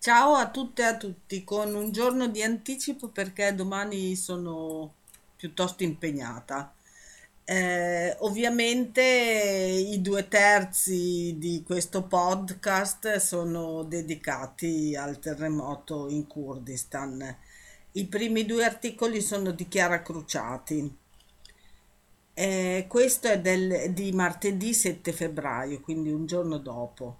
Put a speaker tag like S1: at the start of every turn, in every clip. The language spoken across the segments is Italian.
S1: Ciao a tutte e a tutti, con un giorno di anticipo perché domani sono piuttosto impegnata. Eh, ovviamente i due terzi di questo podcast sono dedicati al terremoto in Kurdistan. I primi due articoli sono di Chiara Cruciati. Eh, questo è del- di martedì 7 febbraio, quindi un giorno dopo.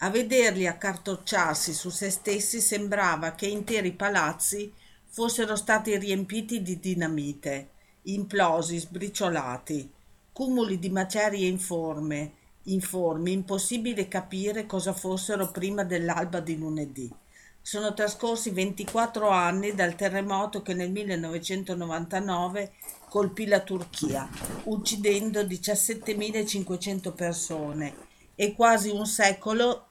S1: A vederli accartocciarsi su se stessi sembrava che interi palazzi fossero stati riempiti di dinamite, implosi, sbriciolati, cumuli di macerie informe, informi, impossibile capire cosa fossero prima dell'alba di lunedì. Sono trascorsi 24 anni dal terremoto che nel 1999 colpì la Turchia, uccidendo 17.500 persone e quasi un secolo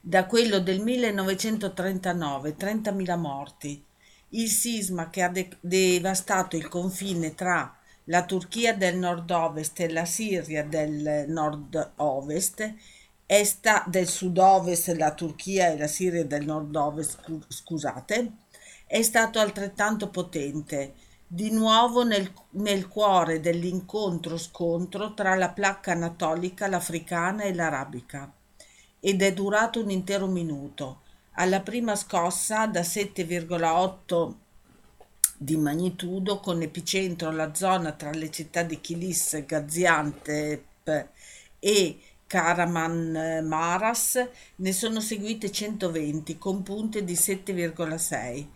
S1: da quello del 1939, 30.000 morti. Il sisma che ha de- devastato il confine tra la Turchia del nord-ovest e la Siria del nord-ovest è sta- del sud-ovest, la Turchia e la Siria del nord-ovest, scu- scusate, è stato altrettanto potente, di nuovo nel, nel cuore dell'incontro-scontro tra la placca anatolica, l'africana e l'arabica, ed è durato un intero minuto. Alla prima scossa da 7,8 di magnitudo, con epicentro la zona tra le città di Kilis, Gaziantep e Karaman-Maras, ne sono seguite 120 con punte di 7,6.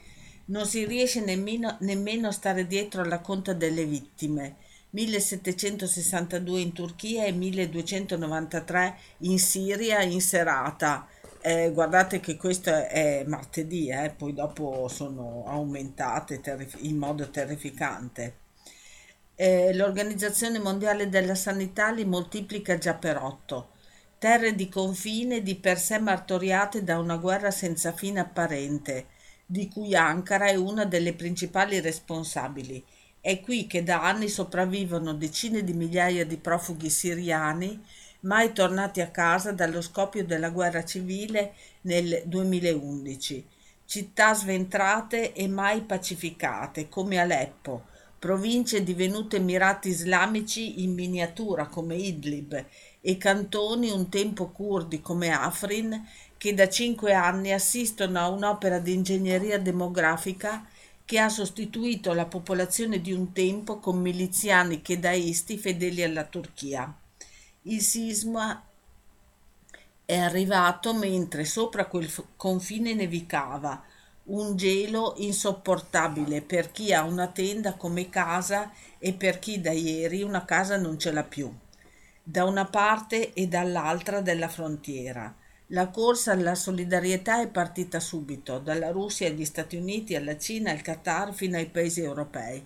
S1: Non si riesce nemmeno, nemmeno a stare dietro alla conta delle vittime. 1762 in Turchia e 1293 in Siria in serata. Eh, guardate che questo è martedì, eh, poi dopo sono aumentate terrif- in modo terrificante. Eh, L'Organizzazione Mondiale della Sanità li moltiplica già per otto. Terre di confine di per sé martoriate da una guerra senza fine apparente, di cui Ankara è una delle principali responsabili. È qui che da anni sopravvivono decine di migliaia di profughi siriani, mai tornati a casa dallo scoppio della guerra civile nel 2011. Città sventrate e mai pacificate, come Aleppo, province divenute emirati islamici in miniatura come Idlib e cantoni un tempo curdi come Afrin che da cinque anni assistono a un'opera di ingegneria demografica che ha sostituito la popolazione di un tempo con miliziani chedaisti fedeli alla Turchia. Il sisma è arrivato mentre sopra quel confine nevicava, un gelo insopportabile per chi ha una tenda come casa e per chi da ieri una casa non ce l'ha più, da una parte e dall'altra della frontiera. La corsa alla solidarietà è partita subito, dalla Russia agli Stati Uniti, alla Cina, al Qatar fino ai paesi europei.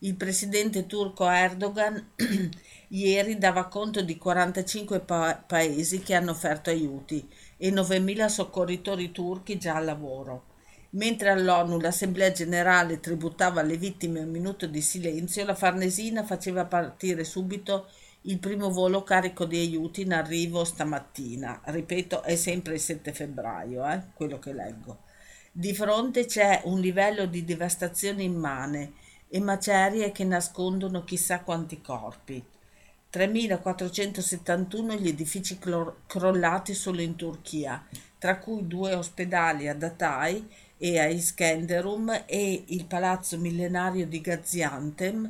S1: Il presidente turco Erdogan ieri dava conto di 45 pa- paesi che hanno offerto aiuti e 9.000 soccorritori turchi già al lavoro. Mentre all'ONU l'Assemblea generale tributava alle vittime un minuto di silenzio, la Farnesina faceva partire subito il primo volo carico di aiuti in arrivo stamattina. Ripeto, è sempre il 7 febbraio, eh, quello che leggo. Di fronte c'è un livello di devastazione immane e macerie che nascondono chissà quanti corpi. 3.471 gli edifici clor- crollati solo in Turchia, tra cui due ospedali ad Hatay e a Iskenderun e il palazzo millenario di Gaziantep,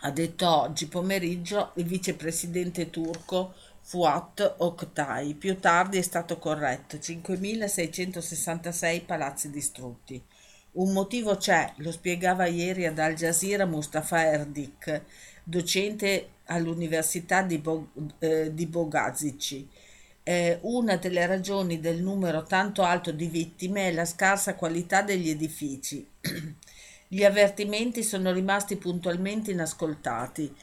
S1: ha detto oggi pomeriggio il vicepresidente turco Fuat Oktay. Più tardi è stato corretto 5.666 palazzi distrutti. Un motivo c'è, lo spiegava ieri ad Al Jazeera Mustafa Erdik, docente all'Università di, Bo- eh, di Bogazici. Eh, una delle ragioni del numero tanto alto di vittime è la scarsa qualità degli edifici. Gli avvertimenti sono rimasti puntualmente inascoltati.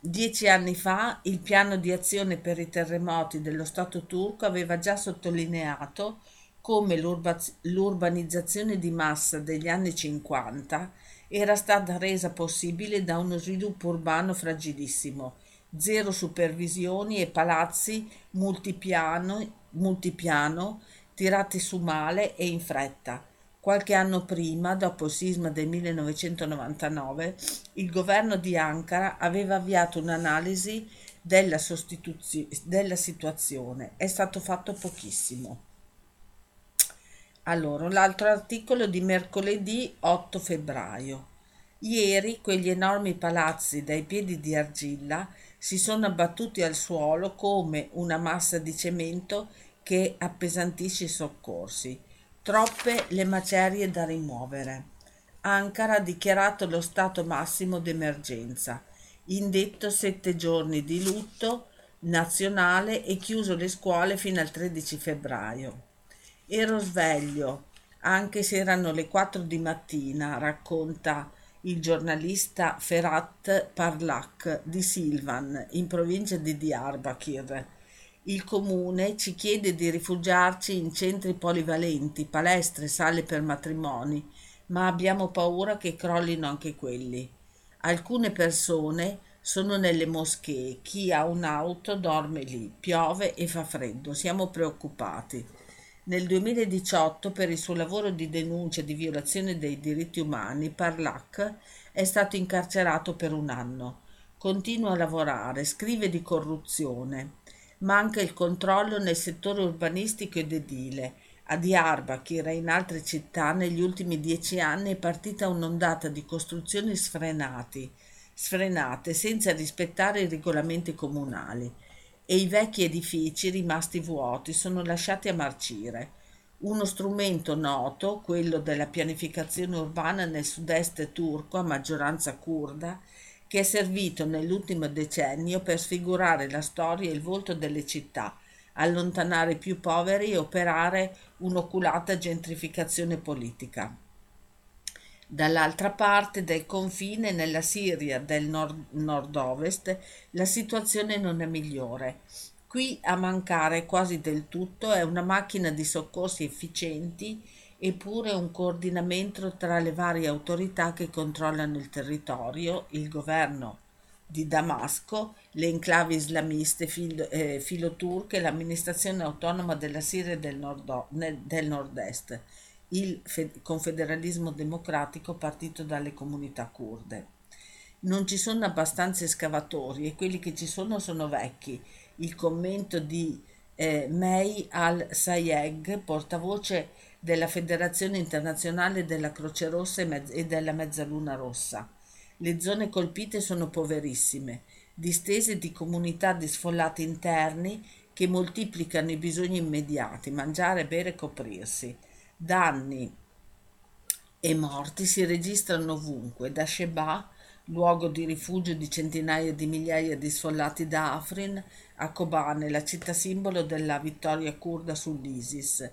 S1: Dieci anni fa il piano di azione per i terremoti dello Stato turco aveva già sottolineato come l'urba- l'urbanizzazione di massa degli anni 50 era stata resa possibile da uno sviluppo urbano fragilissimo, zero supervisioni e palazzi multipiano, multipiano tirati su male e in fretta. Qualche anno prima, dopo il sisma del 1999, il governo di Ankara aveva avviato un'analisi della, della situazione. È stato fatto pochissimo. Allora, l'altro articolo di mercoledì 8 febbraio. Ieri quegli enormi palazzi dai piedi di argilla si sono abbattuti al suolo come una massa di cemento che appesantisce i soccorsi. Troppe le macerie da rimuovere. Ankara ha dichiarato lo stato massimo d'emergenza, indetto sette giorni di lutto nazionale e chiuso le scuole fino al 13 febbraio. Ero sveglio, anche se erano le 4 di mattina, racconta il giornalista Ferhat Parlak di Silvan, in provincia di Diyarbakir. Il comune ci chiede di rifugiarci in centri polivalenti, palestre, sale per matrimoni, ma abbiamo paura che crollino anche quelli. Alcune persone sono nelle moschee, chi ha un'auto dorme lì, piove e fa freddo, siamo preoccupati. Nel 2018, per il suo lavoro di denuncia di violazione dei diritti umani, Parlac è stato incarcerato per un anno. Continua a lavorare, scrive di corruzione. Manca il controllo nel settore urbanistico ed edile. A Diyarbakir e in altre città negli ultimi dieci anni è partita un'ondata di costruzioni sfrenati, sfrenate senza rispettare i regolamenti comunali e i vecchi edifici rimasti vuoti sono lasciati a marcire. Uno strumento noto, quello della pianificazione urbana nel sud-est turco a maggioranza curda, che è servito nell'ultimo decennio per sfigurare la storia e il volto delle città, allontanare i più poveri e operare un'oculata gentrificazione politica. Dall'altra parte del confine, nella Siria del nord- nord-ovest, la situazione non è migliore. Qui a mancare quasi del tutto è una macchina di soccorsi efficienti eppure un coordinamento tra le varie autorità che controllano il territorio, il governo di Damasco, le enclavi islamiste filo, eh, filoturche e l'amministrazione autonoma della Siria del, nord- del nord-est il confederalismo democratico partito dalle comunità kurde. Non ci sono abbastanza escavatori e quelli che ci sono sono vecchi. Il commento di eh, May al-Sayeg, portavoce della Federazione Internazionale della Croce Rossa e della Mezzaluna Rossa. Le zone colpite sono poverissime, distese di comunità di sfollati interni che moltiplicano i bisogni immediati, mangiare, bere e coprirsi danni e morti si registrano ovunque, da Sheba, luogo di rifugio di centinaia di migliaia di sfollati da Afrin, a Kobane, la città simbolo della vittoria kurda sull'ISIS,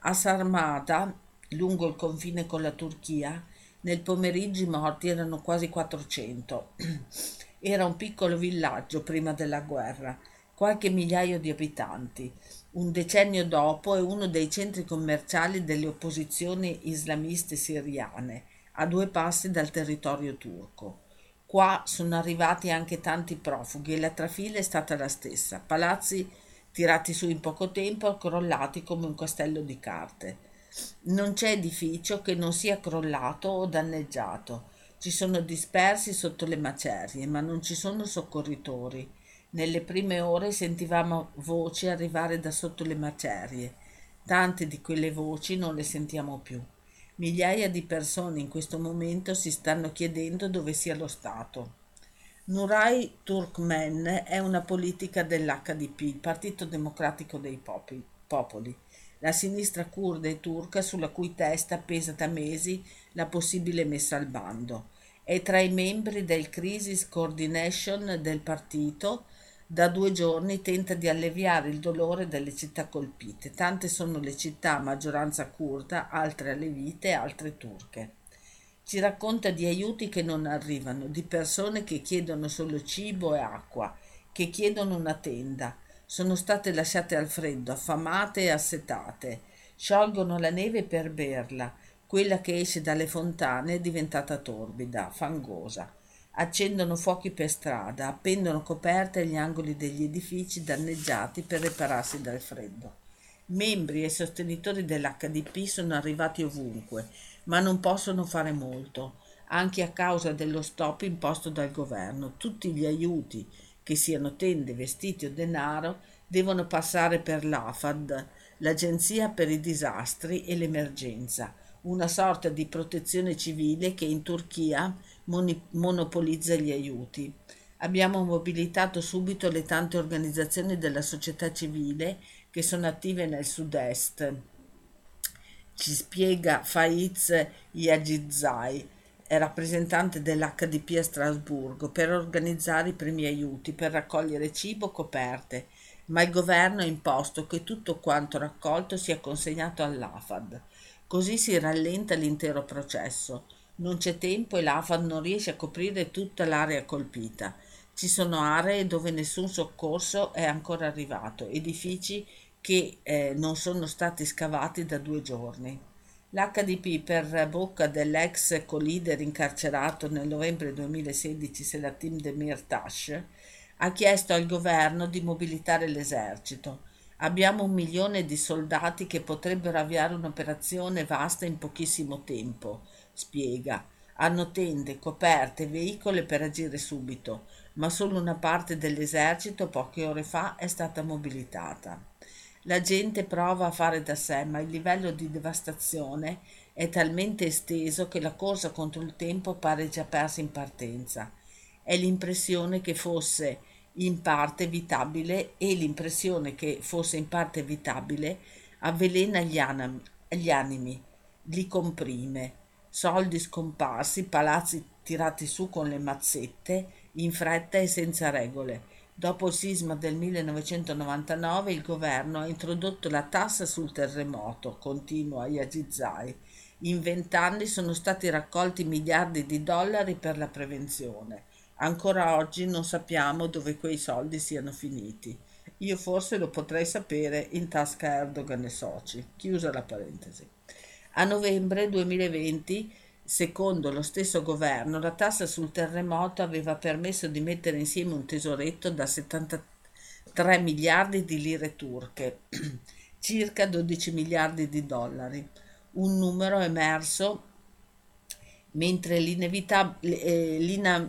S1: a Sarmada, lungo il confine con la Turchia, nel pomeriggio i morti erano quasi 400. Era un piccolo villaggio prima della guerra, qualche migliaio di abitanti. Un decennio dopo è uno dei centri commerciali delle opposizioni islamiste siriane, a due passi dal territorio turco. Qua sono arrivati anche tanti profughi e la trafila è stata la stessa, palazzi tirati su in poco tempo, crollati come un castello di carte. Non c'è edificio che non sia crollato o danneggiato. Ci sono dispersi sotto le macerie, ma non ci sono soccorritori. Nelle prime ore sentivamo voci arrivare da sotto le macerie. Tante di quelle voci non le sentiamo più. Migliaia di persone in questo momento si stanno chiedendo dove sia lo Stato. Nurai Turkmen è una politica dell'HDP, il Partito Democratico dei Popi, Popoli, la sinistra kurda e turca sulla cui testa pesa da mesi la possibile messa al bando. È tra i membri del Crisis Coordination del partito da due giorni tenta di alleviare il dolore delle città colpite. Tante sono le città a maggioranza curda, altre alevite altre turche. Ci racconta di aiuti che non arrivano, di persone che chiedono solo cibo e acqua, che chiedono una tenda. Sono state lasciate al freddo, affamate e assetate. Sciolgono la neve per berla. Quella che esce dalle fontane è diventata torbida, fangosa accendono fuochi per strada, appendono coperte agli angoli degli edifici danneggiati per ripararsi dal freddo. Membri e sostenitori dell'HDP sono arrivati ovunque, ma non possono fare molto, anche a causa dello stop imposto dal governo. Tutti gli aiuti, che siano tende, vestiti o denaro, devono passare per l'AFAD, l'Agenzia per i disastri e l'emergenza, una sorta di protezione civile che in Turchia monopolizza gli aiuti. Abbiamo mobilitato subito le tante organizzazioni della società civile che sono attive nel sud-est. Ci spiega Faiz Yagizai, rappresentante dell'HDP a Strasburgo, per organizzare i primi aiuti, per raccogliere cibo, coperte, ma il governo ha imposto che tutto quanto raccolto sia consegnato all'AFAD. Così si rallenta l'intero processo. Non c'è tempo e l'AFAD non riesce a coprire tutta l'area colpita. Ci sono aree dove nessun soccorso è ancora arrivato, edifici che eh, non sono stati scavati da due giorni. L'HDP per bocca dell'ex co-leader incarcerato nel novembre 2016 Selatim Demirtas ha chiesto al governo di mobilitare l'esercito. Abbiamo un milione di soldati che potrebbero avviare un'operazione vasta in pochissimo tempo, spiega. Hanno tende, coperte, veicoli per agire subito ma solo una parte dell'esercito poche ore fa è stata mobilitata. La gente prova a fare da sé, ma il livello di devastazione è talmente esteso che la corsa contro il tempo pare già persa in partenza. È l'impressione che fosse in parte evitabile e l'impressione che fosse in parte evitabile avvelena gli, animi, gli animi, li comprime. Soldi scomparsi, palazzi tirati su con le mazzette, in fretta e senza regole. Dopo il sisma del 1999 il governo ha introdotto la tassa sul terremoto, continua Yazizai. In vent'anni sono stati raccolti miliardi di dollari per la prevenzione. Ancora oggi non sappiamo dove quei soldi siano finiti. Io forse lo potrei sapere in tasca Erdogan e soci. Chiusa la parentesi. A novembre 2020 Secondo lo stesso governo, la tassa sul terremoto aveva permesso di mettere insieme un tesoretto da 73 miliardi di lire turche, circa 12 miliardi di dollari, un numero emerso mentre eh,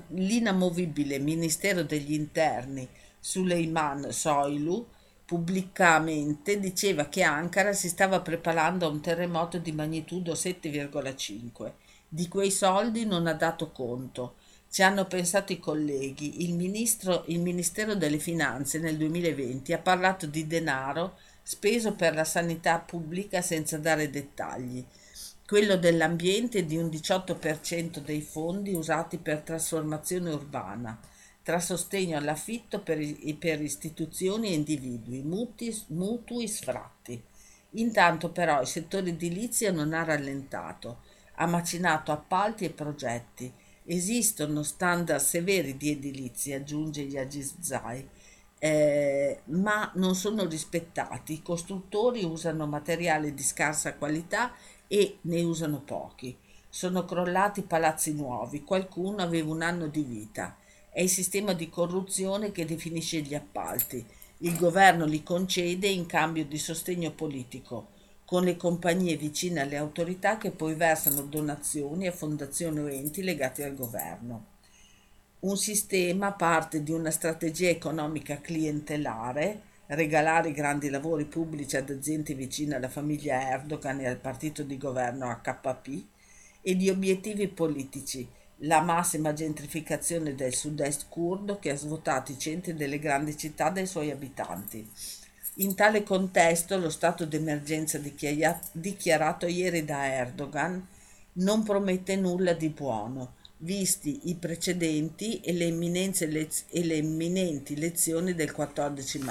S1: l'inamovibile Ministero degli Interni Suleiman Soilu pubblicamente diceva che Ankara si stava preparando a un terremoto di magnitudo 7,5 di quei soldi non ha dato conto. Ci hanno pensato i colleghi. Il, ministro, il Ministero delle Finanze nel 2020 ha parlato di denaro speso per la sanità pubblica senza dare dettagli. Quello dell'ambiente di un 18% dei fondi usati per trasformazione urbana, tra sostegno all'affitto per, per istituzioni e individui, mutui, mutui sfratti. Intanto però il settore edilizio non ha rallentato ha macinato appalti e progetti. Esistono standard severi di edilizia, aggiunge Yagizai, eh, ma non sono rispettati. I costruttori usano materiali di scarsa qualità e ne usano pochi. Sono crollati palazzi nuovi, qualcuno aveva un anno di vita. È il sistema di corruzione che definisce gli appalti. Il governo li concede in cambio di sostegno politico con le compagnie vicine alle autorità che poi versano donazioni a fondazioni o enti legati al governo. Un sistema parte di una strategia economica clientelare, regalare grandi lavori pubblici ad aziende vicine alla famiglia Erdogan e al partito di governo AKP, e di obiettivi politici, la massima gentrificazione del sud-est curdo che ha svuotato i centri delle grandi città dai suoi abitanti in tale contesto lo stato d'emergenza dichiarato ieri da Erdogan non promette nulla di buono, visti i precedenti e le, e le imminenti lezioni del 14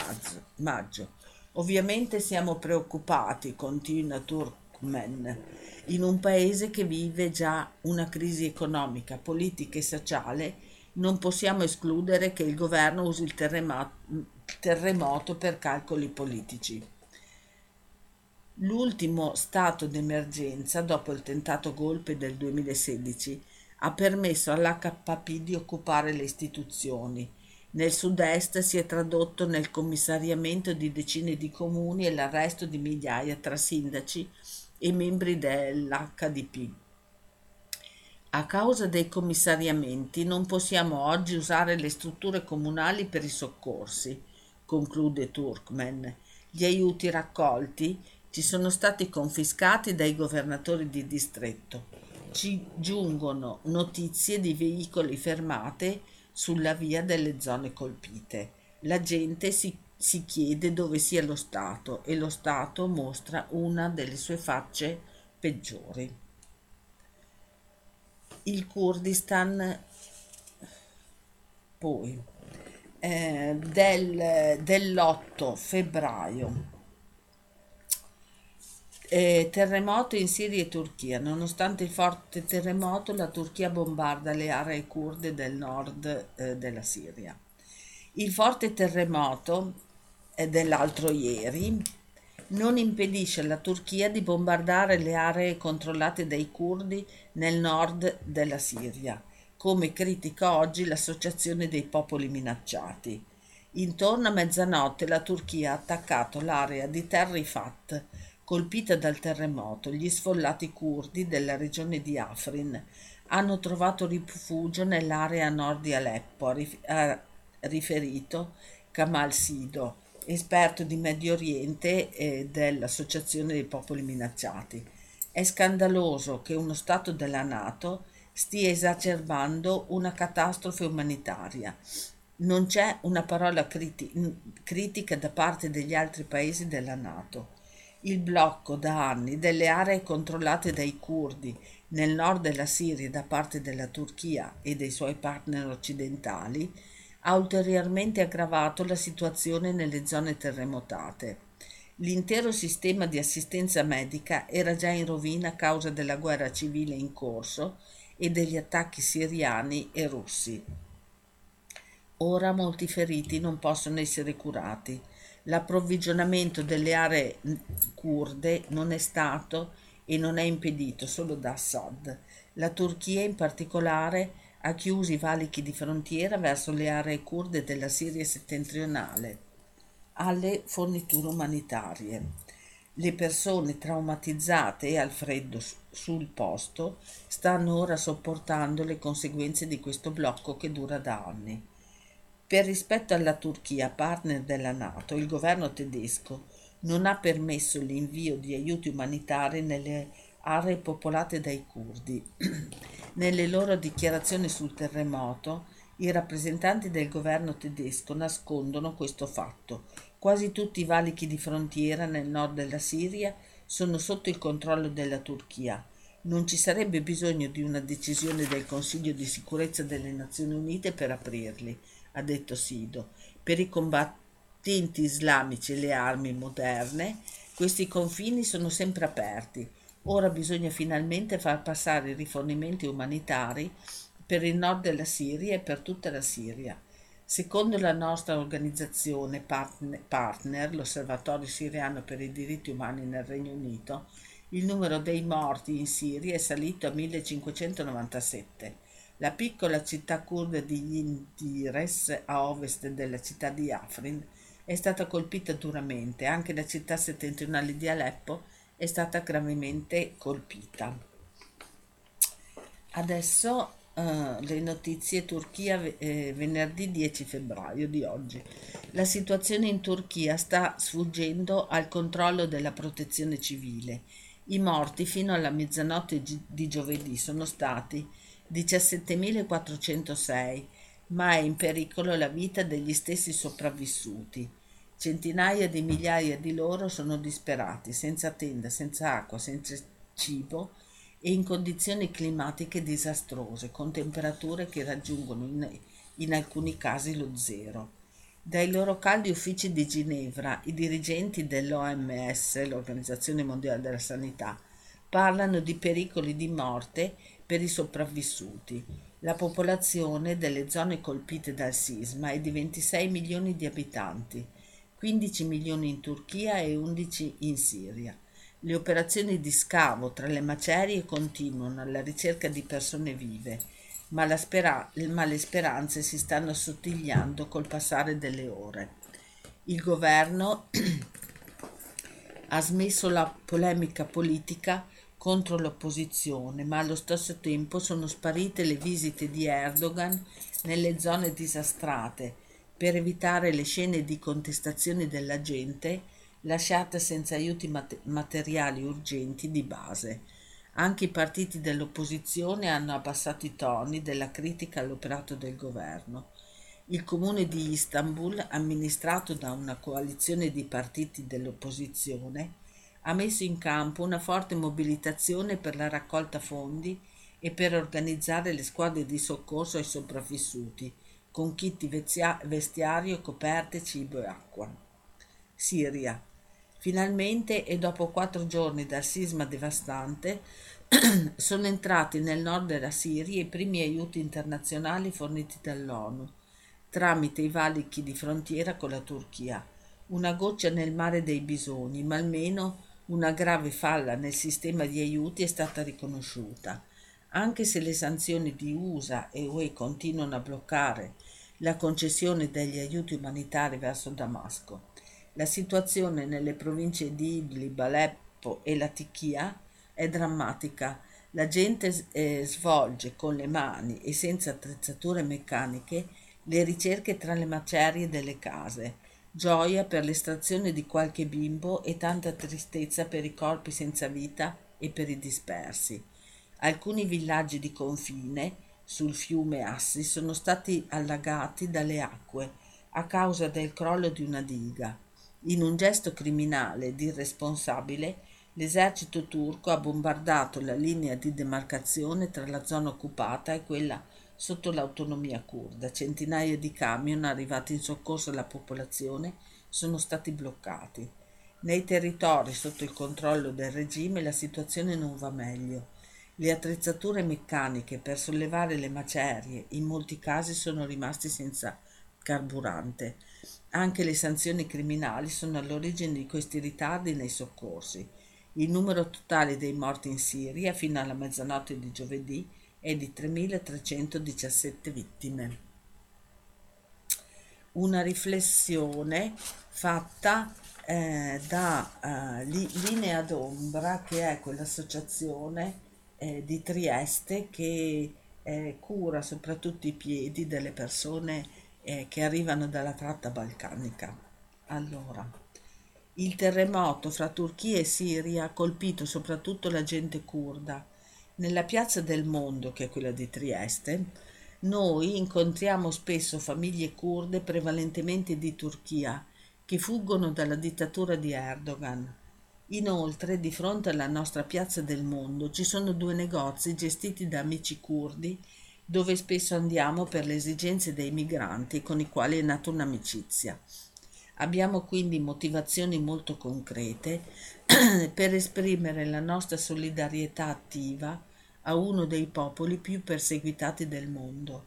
S1: maggio. Ovviamente siamo preoccupati, continua Turkmen, in un paese che vive già una crisi economica, politica e sociale, non possiamo escludere che il governo usi il terremoto terremoto per calcoli politici. L'ultimo stato d'emergenza, dopo il tentato golpe del 2016, ha permesso all'HPP di occupare le istituzioni. Nel sud-est si è tradotto nel commissariamento di decine di comuni e l'arresto di migliaia tra sindaci e membri dell'HDP. A causa dei commissariamenti non possiamo oggi usare le strutture comunali per i soccorsi, conclude Turkmen. Gli aiuti raccolti ci sono stati confiscati dai governatori di distretto. Ci giungono notizie di veicoli fermate sulla via delle zone colpite. La gente si, si chiede dove sia lo Stato e lo Stato mostra una delle sue facce peggiori il Kurdistan poi eh, del, dell'8 febbraio eh, terremoto in Siria e Turchia. Nonostante il forte terremoto, la Turchia bombarda le aree kurde del nord eh, della Siria. Il forte terremoto eh, dell'altro ieri non impedisce alla Turchia di bombardare le aree controllate dai curdi nel nord della Siria, come critica oggi l'Associazione dei popoli minacciati. Intorno a mezzanotte la Turchia ha attaccato l'area di Tel Rifat, colpita dal terremoto. Gli sfollati curdi della regione di Afrin hanno trovato rifugio nell'area nord di Aleppo, ha riferito Kamal Sido, esperto di Medio Oriente e dell'Associazione dei Popoli Minacciati. È scandaloso che uno Stato della Nato stia esacerbando una catastrofe umanitaria. Non c'è una parola criti- critica da parte degli altri paesi della Nato. Il blocco da anni delle aree controllate dai curdi nel nord della Siria da parte della Turchia e dei suoi partner occidentali ha ulteriormente aggravato la situazione nelle zone terremotate. L'intero sistema di assistenza medica era già in rovina a causa della guerra civile in corso e degli attacchi siriani e russi. Ora molti feriti non possono essere curati. L'approvvigionamento delle aree kurde non è stato e non è impedito solo da Assad. La Turchia in particolare ha chiuso i valichi di frontiera verso le aree kurde della Siria settentrionale alle forniture umanitarie. Le persone traumatizzate e al freddo sul posto stanno ora sopportando le conseguenze di questo blocco che dura da anni. Per rispetto alla Turchia, partner della Nato, il governo tedesco non ha permesso l'invio di aiuti umanitari nelle aree popolate dai curdi. Nelle loro dichiarazioni sul terremoto, i rappresentanti del governo tedesco nascondono questo fatto. Quasi tutti i valichi di frontiera nel nord della Siria sono sotto il controllo della Turchia. Non ci sarebbe bisogno di una decisione del Consiglio di sicurezza delle Nazioni Unite per aprirli, ha detto Sido. Per i combattenti islamici e le armi moderne, questi confini sono sempre aperti Ora bisogna finalmente far passare i rifornimenti umanitari per il nord della Siria e per tutta la Siria. Secondo la nostra organizzazione partner, l'Osservatorio siriano per i diritti umani nel Regno Unito, il numero dei morti in Siria è salito a 1597. La piccola città kurda di Yindires, a ovest della città di Afrin, è stata colpita duramente. Anche la città settentrionale di Aleppo è stata gravemente colpita. Adesso uh, le notizie Turchia eh, venerdì 10 febbraio di oggi. La situazione in Turchia sta sfuggendo al controllo della protezione civile. I morti fino alla mezzanotte di giovedì sono stati 17.406, ma è in pericolo la vita degli stessi sopravvissuti. Centinaia di migliaia di loro sono disperati, senza tenda, senza acqua, senza cibo e in condizioni climatiche disastrose, con temperature che raggiungono in, in alcuni casi lo zero. Dai loro caldi uffici di Ginevra, i dirigenti dell'OMS, l'Organizzazione Mondiale della Sanità, parlano di pericoli di morte per i sopravvissuti. La popolazione delle zone colpite dal sisma è di 26 milioni di abitanti 15 milioni in Turchia e 11 in Siria. Le operazioni di scavo tra le macerie continuano alla ricerca di persone vive. ma, spera- ma le speranze si stanno assottigliando col passare delle ore. Il governo ha smesso la polemica politica contro l'opposizione, ma allo stesso tempo sono sparite le visite di Erdogan nelle zone disastrate per evitare le scene di contestazione della gente lasciata senza aiuti mat- materiali urgenti di base. Anche i partiti dell'opposizione hanno abbassato i toni della critica all'operato del governo. Il comune di Istanbul, amministrato da una coalizione di partiti dell'opposizione, ha messo in campo una forte mobilitazione per la raccolta fondi e per organizzare le squadre di soccorso ai sopravvissuti, con kit vestiario, coperte, cibo e acqua. Siria. Finalmente e dopo quattro giorni dal sisma devastante sono entrati nel nord della Siria i primi aiuti internazionali forniti dall'ONU tramite i valichi di frontiera con la Turchia. Una goccia nel mare dei bisogni, ma almeno una grave falla nel sistema di aiuti è stata riconosciuta. Anche se le sanzioni di USA e UE continuano a bloccare la concessione degli aiuti umanitari verso Damasco, la situazione nelle province di Idlib, Aleppo e Latichia è drammatica. La gente eh, svolge con le mani e senza attrezzature meccaniche le ricerche tra le macerie delle case, gioia per l'estrazione di qualche bimbo e tanta tristezza per i corpi senza vita e per i dispersi. Alcuni villaggi di confine sul fiume Assi sono stati allagati dalle acque a causa del crollo di una diga. In un gesto criminale ed irresponsabile, l'esercito turco ha bombardato la linea di demarcazione tra la zona occupata e quella sotto l'autonomia curda. Centinaia di camion arrivati in soccorso alla popolazione sono stati bloccati. Nei territori sotto il controllo del regime la situazione non va meglio. Le attrezzature meccaniche per sollevare le macerie in molti casi sono rimasti senza carburante. Anche le sanzioni criminali sono all'origine di questi ritardi nei soccorsi. Il numero totale dei morti in Siria fino alla mezzanotte di giovedì e di 3.317 vittime. Una riflessione fatta eh, da eh, Linea d'Ombra, che è quell'associazione eh, di Trieste che eh, cura soprattutto i piedi delle persone eh, che arrivano dalla tratta balcanica. Allora, il terremoto fra Turchia e Siria ha colpito soprattutto la gente curda nella piazza del mondo, che è quella di Trieste, noi incontriamo spesso famiglie kurde prevalentemente di Turchia che fuggono dalla dittatura di Erdogan. Inoltre, di fronte alla nostra piazza del mondo ci sono due negozi gestiti da amici curdi dove spesso andiamo per le esigenze dei migranti con i quali è nata un'amicizia. Abbiamo quindi motivazioni molto concrete per esprimere la nostra solidarietà attiva a uno dei popoli più perseguitati del mondo.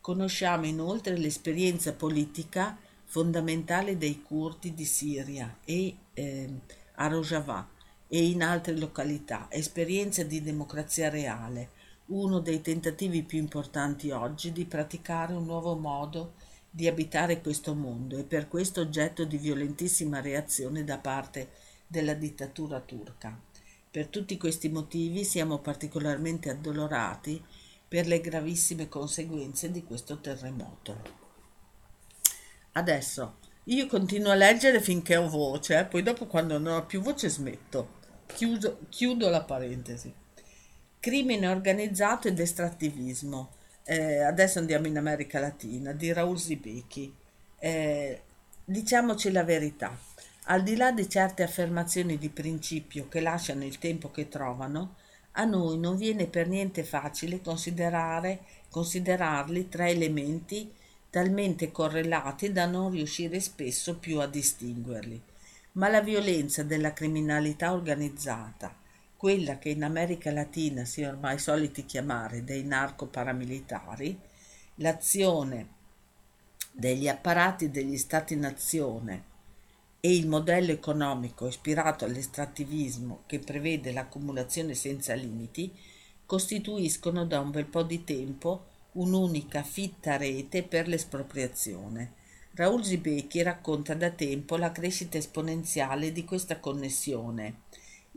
S1: Conosciamo inoltre l'esperienza politica fondamentale dei curdi di Siria e eh, a Rojava e in altre località, esperienza di democrazia reale, uno dei tentativi più importanti oggi di praticare un nuovo modo di abitare questo mondo e per questo oggetto di violentissima reazione da parte della dittatura turca. Per tutti questi motivi siamo particolarmente addolorati per le gravissime conseguenze di questo terremoto. Adesso io continuo a leggere finché ho voce, eh? poi dopo quando non ho più voce smetto. Chiudo, chiudo la parentesi. Crimine organizzato ed estrattivismo. Eh, adesso andiamo in America Latina, di Raul Zibecchi. Eh, diciamoci la verità al di là di certe affermazioni di principio che lasciano il tempo che trovano, a noi non viene per niente facile considerarli tra elementi talmente correlati da non riuscire spesso più a distinguerli. Ma la violenza della criminalità organizzata, quella che in America Latina si è ormai soliti chiamare dei narco-paramilitari, l'azione degli apparati degli Stati-nazione e il modello economico ispirato all'estrattivismo che prevede l'accumulazione senza limiti costituiscono da un bel po' di tempo un'unica fitta rete per l'espropriazione. Raoul Zibecchi racconta da tempo la crescita esponenziale di questa connessione.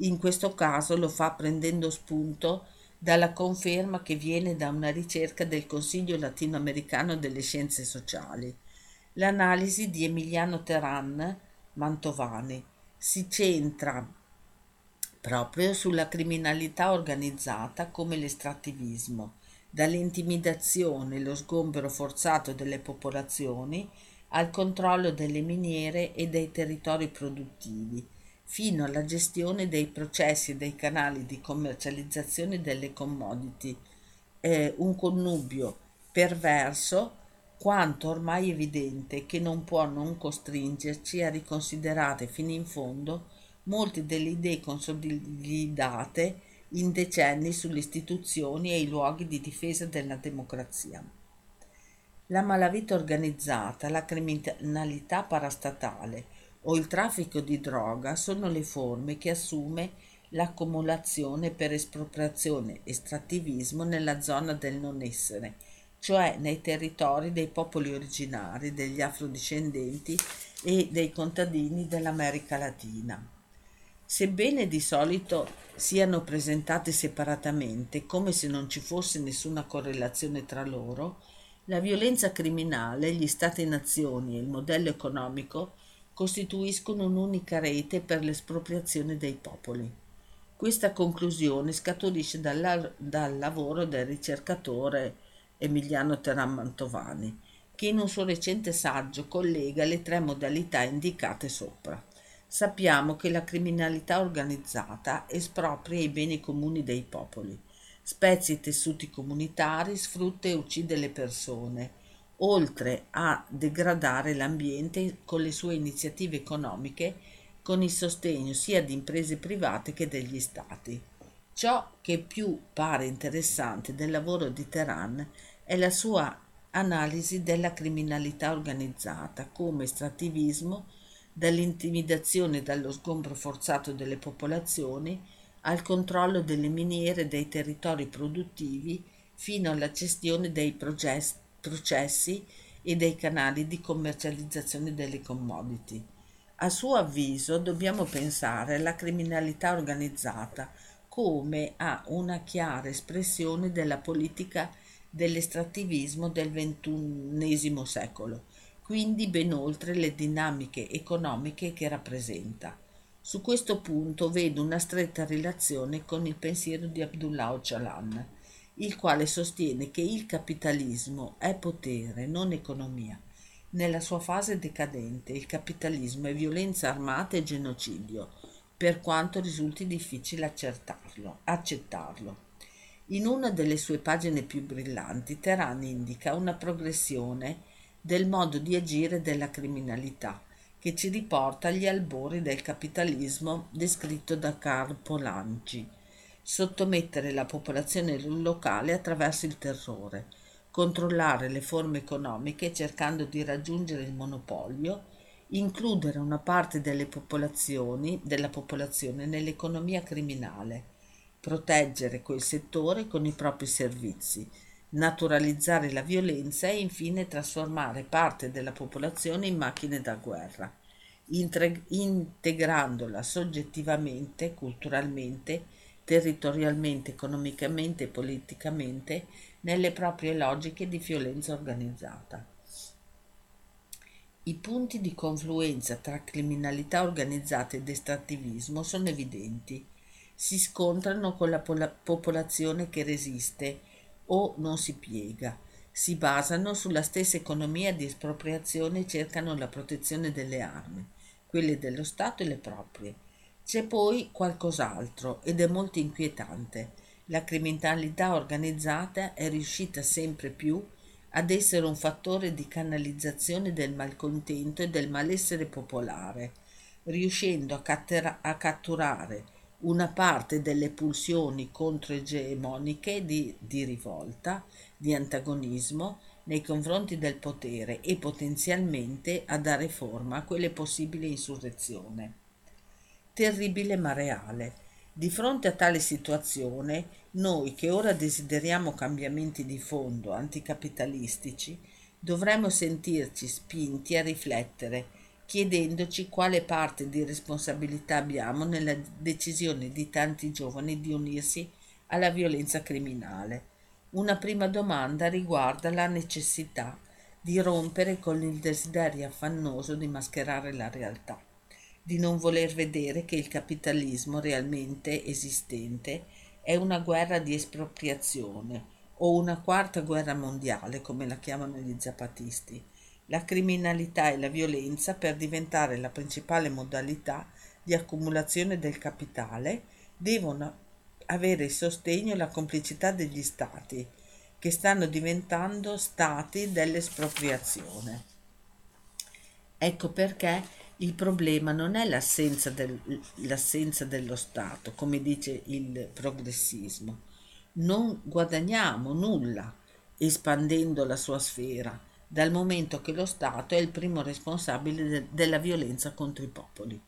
S1: In questo caso lo fa prendendo spunto dalla conferma che viene da una ricerca del Consiglio latinoamericano delle scienze sociali. L'analisi di Emiliano Teran Mantovani si centra proprio sulla criminalità organizzata come l'estrattivismo, dall'intimidazione e lo sgombero forzato delle popolazioni al controllo delle miniere e dei territori produttivi, fino alla gestione dei processi e dei canali di commercializzazione delle commodity. È un connubio perverso quanto ormai evidente che non può non costringerci a riconsiderare fino in fondo molte delle idee consolidate in decenni sulle istituzioni e i luoghi di difesa della democrazia. La malavita organizzata, la criminalità parastatale o il traffico di droga sono le forme che assume l'accumulazione per espropriazione estrattivismo nella zona del non essere, cioè nei territori dei popoli originari, degli afrodiscendenti e dei contadini dell'America Latina. Sebbene di solito siano presentate separatamente, come se non ci fosse nessuna correlazione tra loro, la violenza criminale, gli stati-nazioni e il modello economico costituiscono un'unica rete per l'espropriazione dei popoli. Questa conclusione scaturisce dal, dal lavoro del ricercatore Emiliano Teran Mantovani, che in un suo recente saggio collega le tre modalità indicate sopra. Sappiamo che la criminalità organizzata espropria i beni comuni dei popoli, spezza i tessuti comunitari, sfrutta e uccide le persone, oltre a degradare l'ambiente con le sue iniziative economiche con il sostegno sia di imprese private che degli stati. Ciò che più pare interessante del lavoro di Teheran è la sua analisi della criminalità organizzata come estrattivismo, dall'intimidazione e dallo sgombro forzato delle popolazioni al controllo delle miniere dei territori produttivi fino alla gestione dei processi e dei canali di commercializzazione delle commodity. A suo avviso dobbiamo pensare alla criminalità organizzata come a una chiara espressione della politica dell'estrattivismo del XXI secolo, quindi ben oltre le dinamiche economiche che rappresenta. Su questo punto vedo una stretta relazione con il pensiero di Abdullah Öcalan, il quale sostiene che il capitalismo è potere, non economia. Nella sua fase decadente il capitalismo è violenza armata e genocidio, per quanto risulti difficile accettarlo. In una delle sue pagine più brillanti, Teran indica una progressione del modo di agire della criminalità, che ci riporta agli albori del capitalismo descritto da Karl Polanyi. Sottomettere la popolazione locale attraverso il terrore, controllare le forme economiche cercando di raggiungere il monopolio includere una parte delle popolazioni, della popolazione nell'economia criminale, proteggere quel settore con i propri servizi, naturalizzare la violenza e infine trasformare parte della popolazione in macchine da guerra, integrandola soggettivamente, culturalmente, territorialmente, economicamente e politicamente nelle proprie logiche di violenza organizzata. I punti di confluenza tra criminalità organizzata ed estrattivismo sono evidenti. Si scontrano con la popolazione che resiste o non si piega. Si basano sulla stessa economia di espropriazione e cercano la protezione delle armi, quelle dello Stato e le proprie. C'è poi qualcos'altro ed è molto inquietante. La criminalità organizzata è riuscita sempre più ad essere un fattore di canalizzazione del malcontento e del malessere popolare, riuscendo a, cattera- a catturare una parte delle pulsioni controegemoniche di, di rivolta, di antagonismo nei confronti del potere e potenzialmente a dare forma a quelle possibili insurrezione. Terribile ma reale. Di fronte a tale situazione, noi che ora desideriamo cambiamenti di fondo anticapitalistici, dovremmo sentirci spinti a riflettere, chiedendoci quale parte di responsabilità abbiamo nella decisione di tanti giovani di unirsi alla violenza criminale. Una prima domanda riguarda la necessità di rompere con il desiderio affannoso di mascherare la realtà di non voler vedere che il capitalismo realmente esistente è una guerra di espropriazione o una quarta guerra mondiale, come la chiamano gli zapatisti. La criminalità e la violenza per diventare la principale modalità di accumulazione del capitale devono avere il sostegno e la complicità degli stati, che stanno diventando stati dell'espropriazione. Ecco perché il problema non è l'assenza, del, l'assenza dello Stato, come dice il progressismo. Non guadagniamo nulla espandendo la sua sfera, dal momento che lo Stato è il primo responsabile de- della violenza contro i popoli.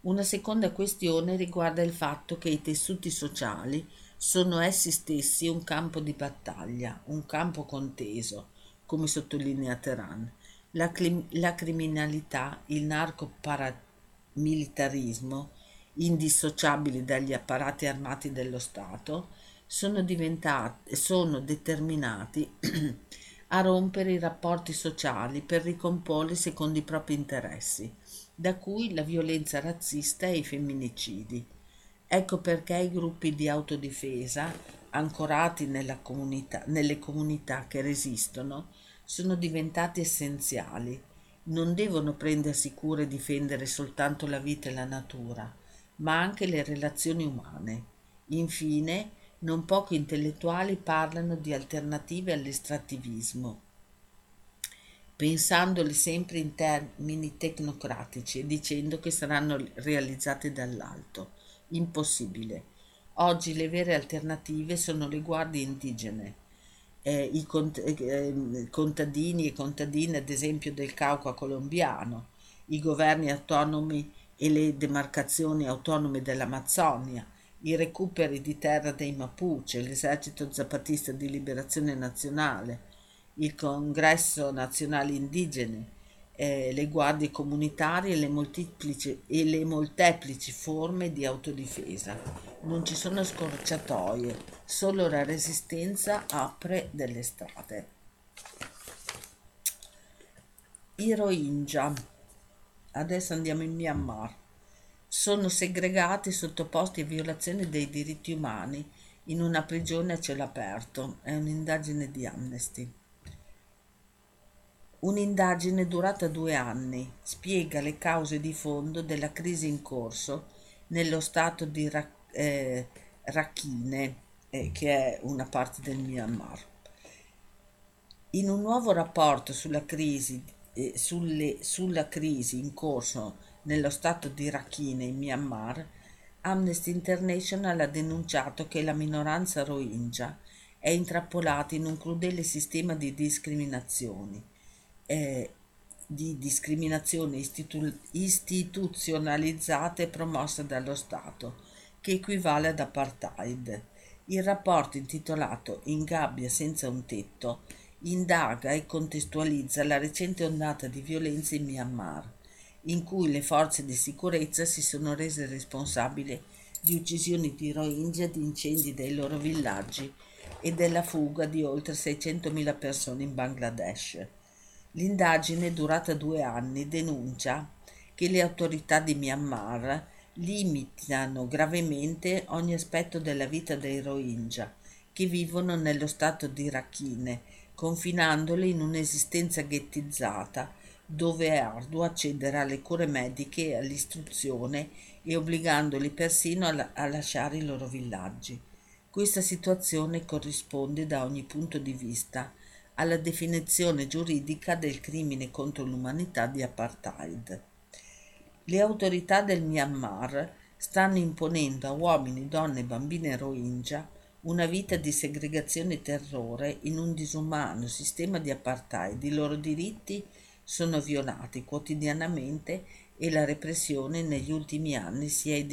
S1: Una seconda questione riguarda il fatto che i tessuti sociali sono essi stessi un campo di battaglia, un campo conteso, come sottolinea Teheran la, la criminalità, il narcoparamilitarismo, indissociabili dagli apparati armati dello Stato, sono, sono determinati a rompere i rapporti sociali per ricomporli secondo i propri interessi, da cui la violenza razzista e i femminicidi. Ecco perché i gruppi di autodifesa, ancorati comunità, nelle comunità che resistono, sono diventati essenziali. Non devono prendersi cura e difendere soltanto la vita e la natura, ma anche le relazioni umane. Infine, non pochi intellettuali parlano di alternative all'estrattivismo, pensandoli sempre in termini tecnocratici e dicendo che saranno realizzate dall'alto. Impossibile. Oggi le vere alternative sono le guardie indigene eh, i cont- eh, contadini e contadine, ad esempio, del Cauca colombiano, i governi autonomi e le demarcazioni autonome dell'Amazzonia, i recuperi di terra dei Mapuche, l'esercito zapatista di liberazione nazionale, il congresso nazionale indigene, eh, le guardie comunitarie e le, molteplici, e le molteplici forme di autodifesa. Non ci sono scorciatoie, solo la resistenza apre delle strade. I Rohingya, adesso andiamo in Myanmar, sono segregati e sottoposti a violazione dei diritti umani in una prigione a cielo aperto. È un'indagine di Amnesty. Un'indagine durata due anni spiega le cause di fondo della crisi in corso nello stato di Ra- eh, Rakhine, eh, che è una parte del Myanmar. In un nuovo rapporto sulla crisi, eh, sulle, sulla crisi in corso nello stato di Rakhine in Myanmar, Amnesty International ha denunciato che la minoranza Rohingya è intrappolata in un crudele sistema di discriminazioni eh, di discriminazione istitu- istituzionalizzata e promossa dallo Stato, che equivale ad apartheid. Il rapporto intitolato In gabbia senza un tetto indaga e contestualizza la recente ondata di violenza in Myanmar, in cui le forze di sicurezza si sono rese responsabili di uccisioni di Rohingya, di incendi dei loro villaggi e della fuga di oltre 600.000 persone in Bangladesh. L'indagine, durata due anni, denuncia che le autorità di Myanmar limitano gravemente ogni aspetto della vita dei Rohingya che vivono nello stato di Rakhine, confinandoli in un'esistenza ghettizzata dove è arduo accedere alle cure mediche e all'istruzione e obbligandoli persino a, a lasciare i loro villaggi. Questa situazione corrisponde da ogni punto di vista alla definizione giuridica del crimine contro l'umanità di apartheid. Le autorità del Myanmar stanno imponendo a uomini, donne e bambine Rohingya una vita di segregazione e terrore in un disumano sistema di apartheid. I loro diritti sono violati quotidianamente e la repressione negli ultimi anni si è,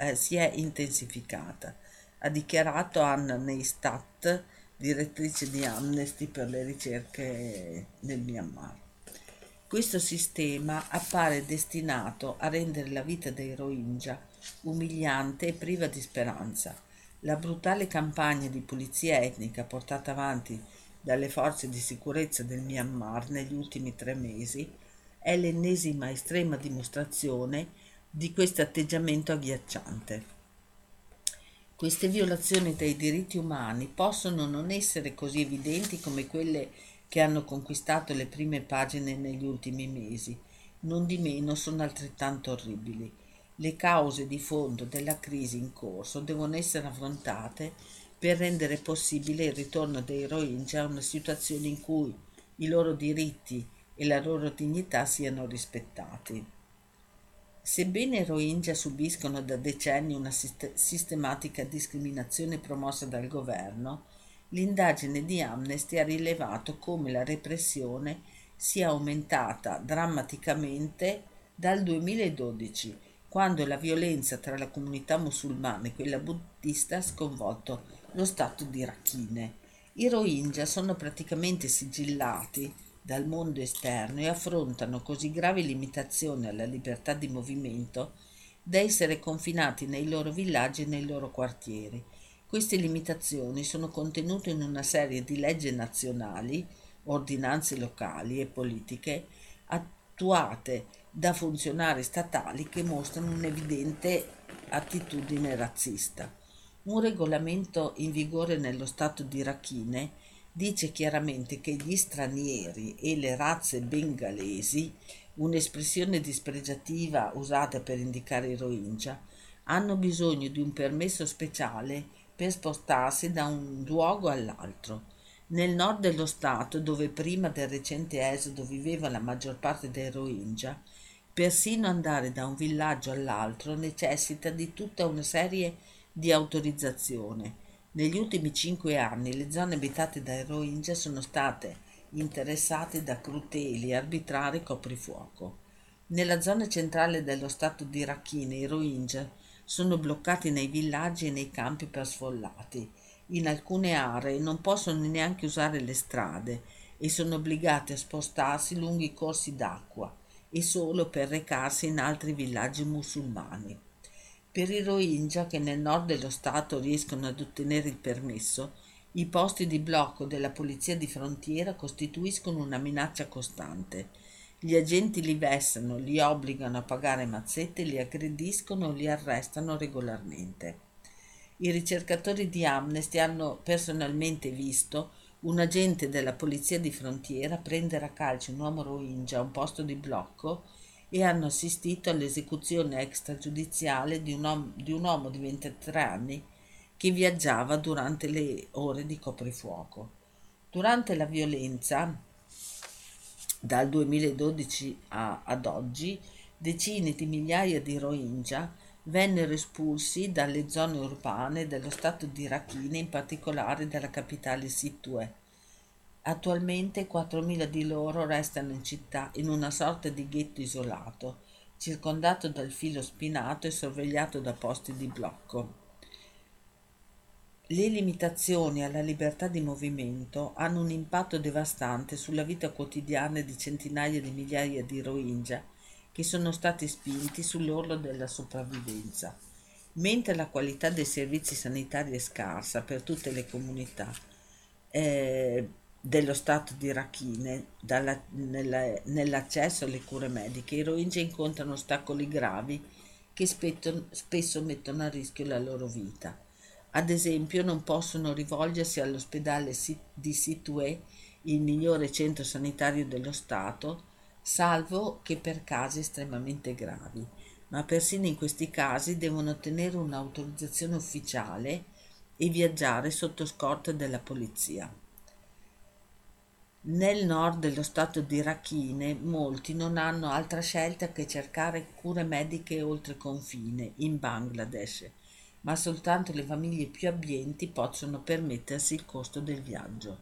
S1: eh, si è intensificata, ha dichiarato Anna Neistat, direttrice di Amnesty per le ricerche nel Myanmar. Questo sistema appare destinato a rendere la vita dei Rohingya umiliante e priva di speranza. La brutale campagna di pulizia etnica portata avanti dalle forze di sicurezza del Myanmar negli ultimi tre mesi è l'ennesima estrema dimostrazione di questo atteggiamento agghiacciante. Queste violazioni dei diritti umani possono non essere così evidenti come quelle che hanno conquistato le prime pagine negli ultimi mesi, non di meno sono altrettanto orribili. Le cause di fondo della crisi in corso devono essere affrontate per rendere possibile il ritorno dei Rohingya a una situazione in cui i loro diritti e la loro dignità siano rispettati. Sebbene i Rohingya subiscono da decenni una sistematica discriminazione promossa dal governo, l'indagine di Amnesty ha rilevato come la repressione sia aumentata drammaticamente dal 2012, quando la violenza tra la comunità musulmana e quella buddista ha sconvolto lo stato di Rakhine. I Rohingya sono praticamente sigillati dal mondo esterno e affrontano così gravi limitazioni alla libertà di movimento da essere confinati nei loro villaggi e nei loro quartieri. Queste limitazioni sono contenute in una serie di leggi nazionali, ordinanze locali e politiche attuate da funzionari statali che mostrano un'evidente attitudine razzista. Un regolamento in vigore nello Stato di Rakhine dice chiaramente che gli stranieri e le razze bengalesi, un'espressione dispregiativa usata per indicare i Rohingya, hanno bisogno di un permesso speciale per spostarsi da un luogo all'altro. Nel nord dello Stato, dove prima del recente esodo viveva la maggior parte dei Rohingya, persino andare da un villaggio all'altro necessita di tutta una serie di autorizzazione. Negli ultimi cinque anni le zone abitate dai Rohingya sono state interessate da crudeli e arbitrari coprifuoco. Nella zona centrale dello stato di Rakhine i Rohingya sono bloccati nei villaggi e nei campi per sfollati. In alcune aree non possono neanche usare le strade e sono obbligati a spostarsi lungo i corsi d'acqua e solo per recarsi in altri villaggi musulmani. Per i Rohingya che nel nord dello Stato riescono ad ottenere il permesso, i posti di blocco della polizia di frontiera costituiscono una minaccia costante. Gli agenti li vessano, li obbligano a pagare mazzette, li aggrediscono o li arrestano regolarmente. I ricercatori di Amnesty hanno personalmente visto un agente della polizia di frontiera prendere a calcio un uomo Rohingya a un posto di blocco e hanno assistito all'esecuzione extragiudiziale di un, uomo, di un uomo di 23 anni che viaggiava durante le ore di coprifuoco. Durante la violenza, dal 2012 a, ad oggi, decine di migliaia di Rohingya vennero espulsi dalle zone urbane dello stato di Rakhine, in particolare dalla capitale Situe Attualmente 4.000 di loro restano in città in una sorta di ghetto isolato, circondato dal filo spinato e sorvegliato da posti di blocco. Le limitazioni alla libertà di movimento hanno un impatto devastante sulla vita quotidiana di centinaia di migliaia di Rohingya che sono stati spinti sull'orlo della sopravvivenza. Mentre la qualità dei servizi sanitari è scarsa per tutte le comunità, eh, dello stato di Rakhine dalla, nella, nell'accesso alle cure mediche, i Rohingya incontrano ostacoli gravi che spetto, spesso mettono a rischio la loro vita. Ad esempio non possono rivolgersi all'ospedale di Situé, il migliore centro sanitario dello Stato, salvo che per casi estremamente gravi. Ma persino in questi casi devono ottenere un'autorizzazione ufficiale e viaggiare sotto scorta della polizia. Nel nord dello stato di Rakhine molti non hanno altra scelta che cercare cure mediche oltre confine, in Bangladesh, ma soltanto le famiglie più abbienti possono permettersi il costo del viaggio.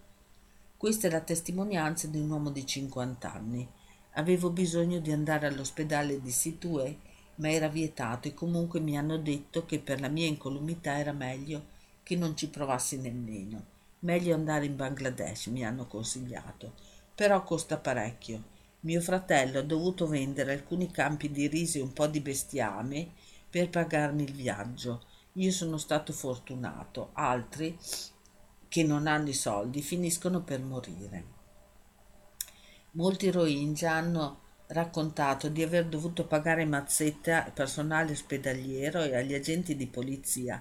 S1: Questa è la testimonianza di un uomo di 50 anni. Avevo bisogno di andare all'ospedale di Situe, ma era vietato e comunque mi hanno detto che per la mia incolumità era meglio che non ci provassi nemmeno. Meglio andare in Bangladesh, mi hanno consigliato. Però costa parecchio. Mio fratello ha dovuto vendere alcuni campi di riso e un po' di bestiame per pagarmi il viaggio. Io sono stato fortunato, altri che non hanno i soldi finiscono per morire. Molti Rohingya hanno raccontato di aver dovuto pagare mazzetta al personale ospedaliero e agli agenti di polizia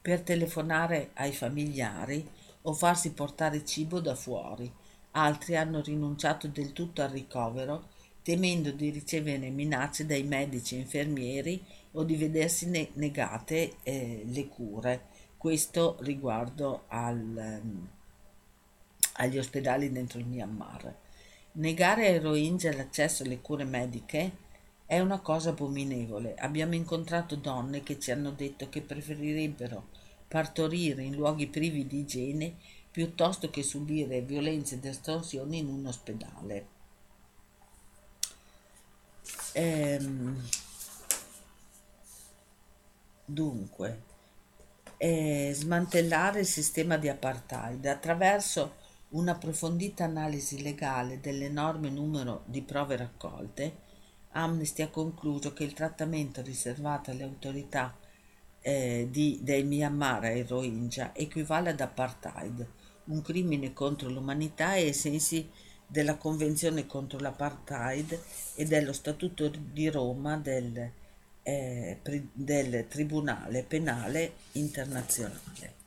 S1: per telefonare ai familiari o farsi portare cibo da fuori altri hanno rinunciato del tutto al ricovero temendo di ricevere minacce dai medici e infermieri o di vedersi ne- negate eh, le cure. Questo riguardo al, um, agli ospedali dentro il Myanmar. Negare ai Rohingya l'accesso alle cure mediche è una cosa abominevole. Abbiamo incontrato donne che ci hanno detto che preferirebbero partorire in luoghi privi di igiene piuttosto che subire violenze ed estorsioni in un ospedale. Ehm, dunque, eh, smantellare il sistema di apartheid attraverso un'approfondita analisi legale dell'enorme numero di prove raccolte, Amnesty ha concluso che il trattamento riservato alle autorità eh, di, dei Myanmar e Rohingya equivale ad apartheid, un crimine contro l'umanità ai sensi della Convenzione contro l'apartheid e dello Statuto di Roma del, eh, del Tribunale Penale Internazionale.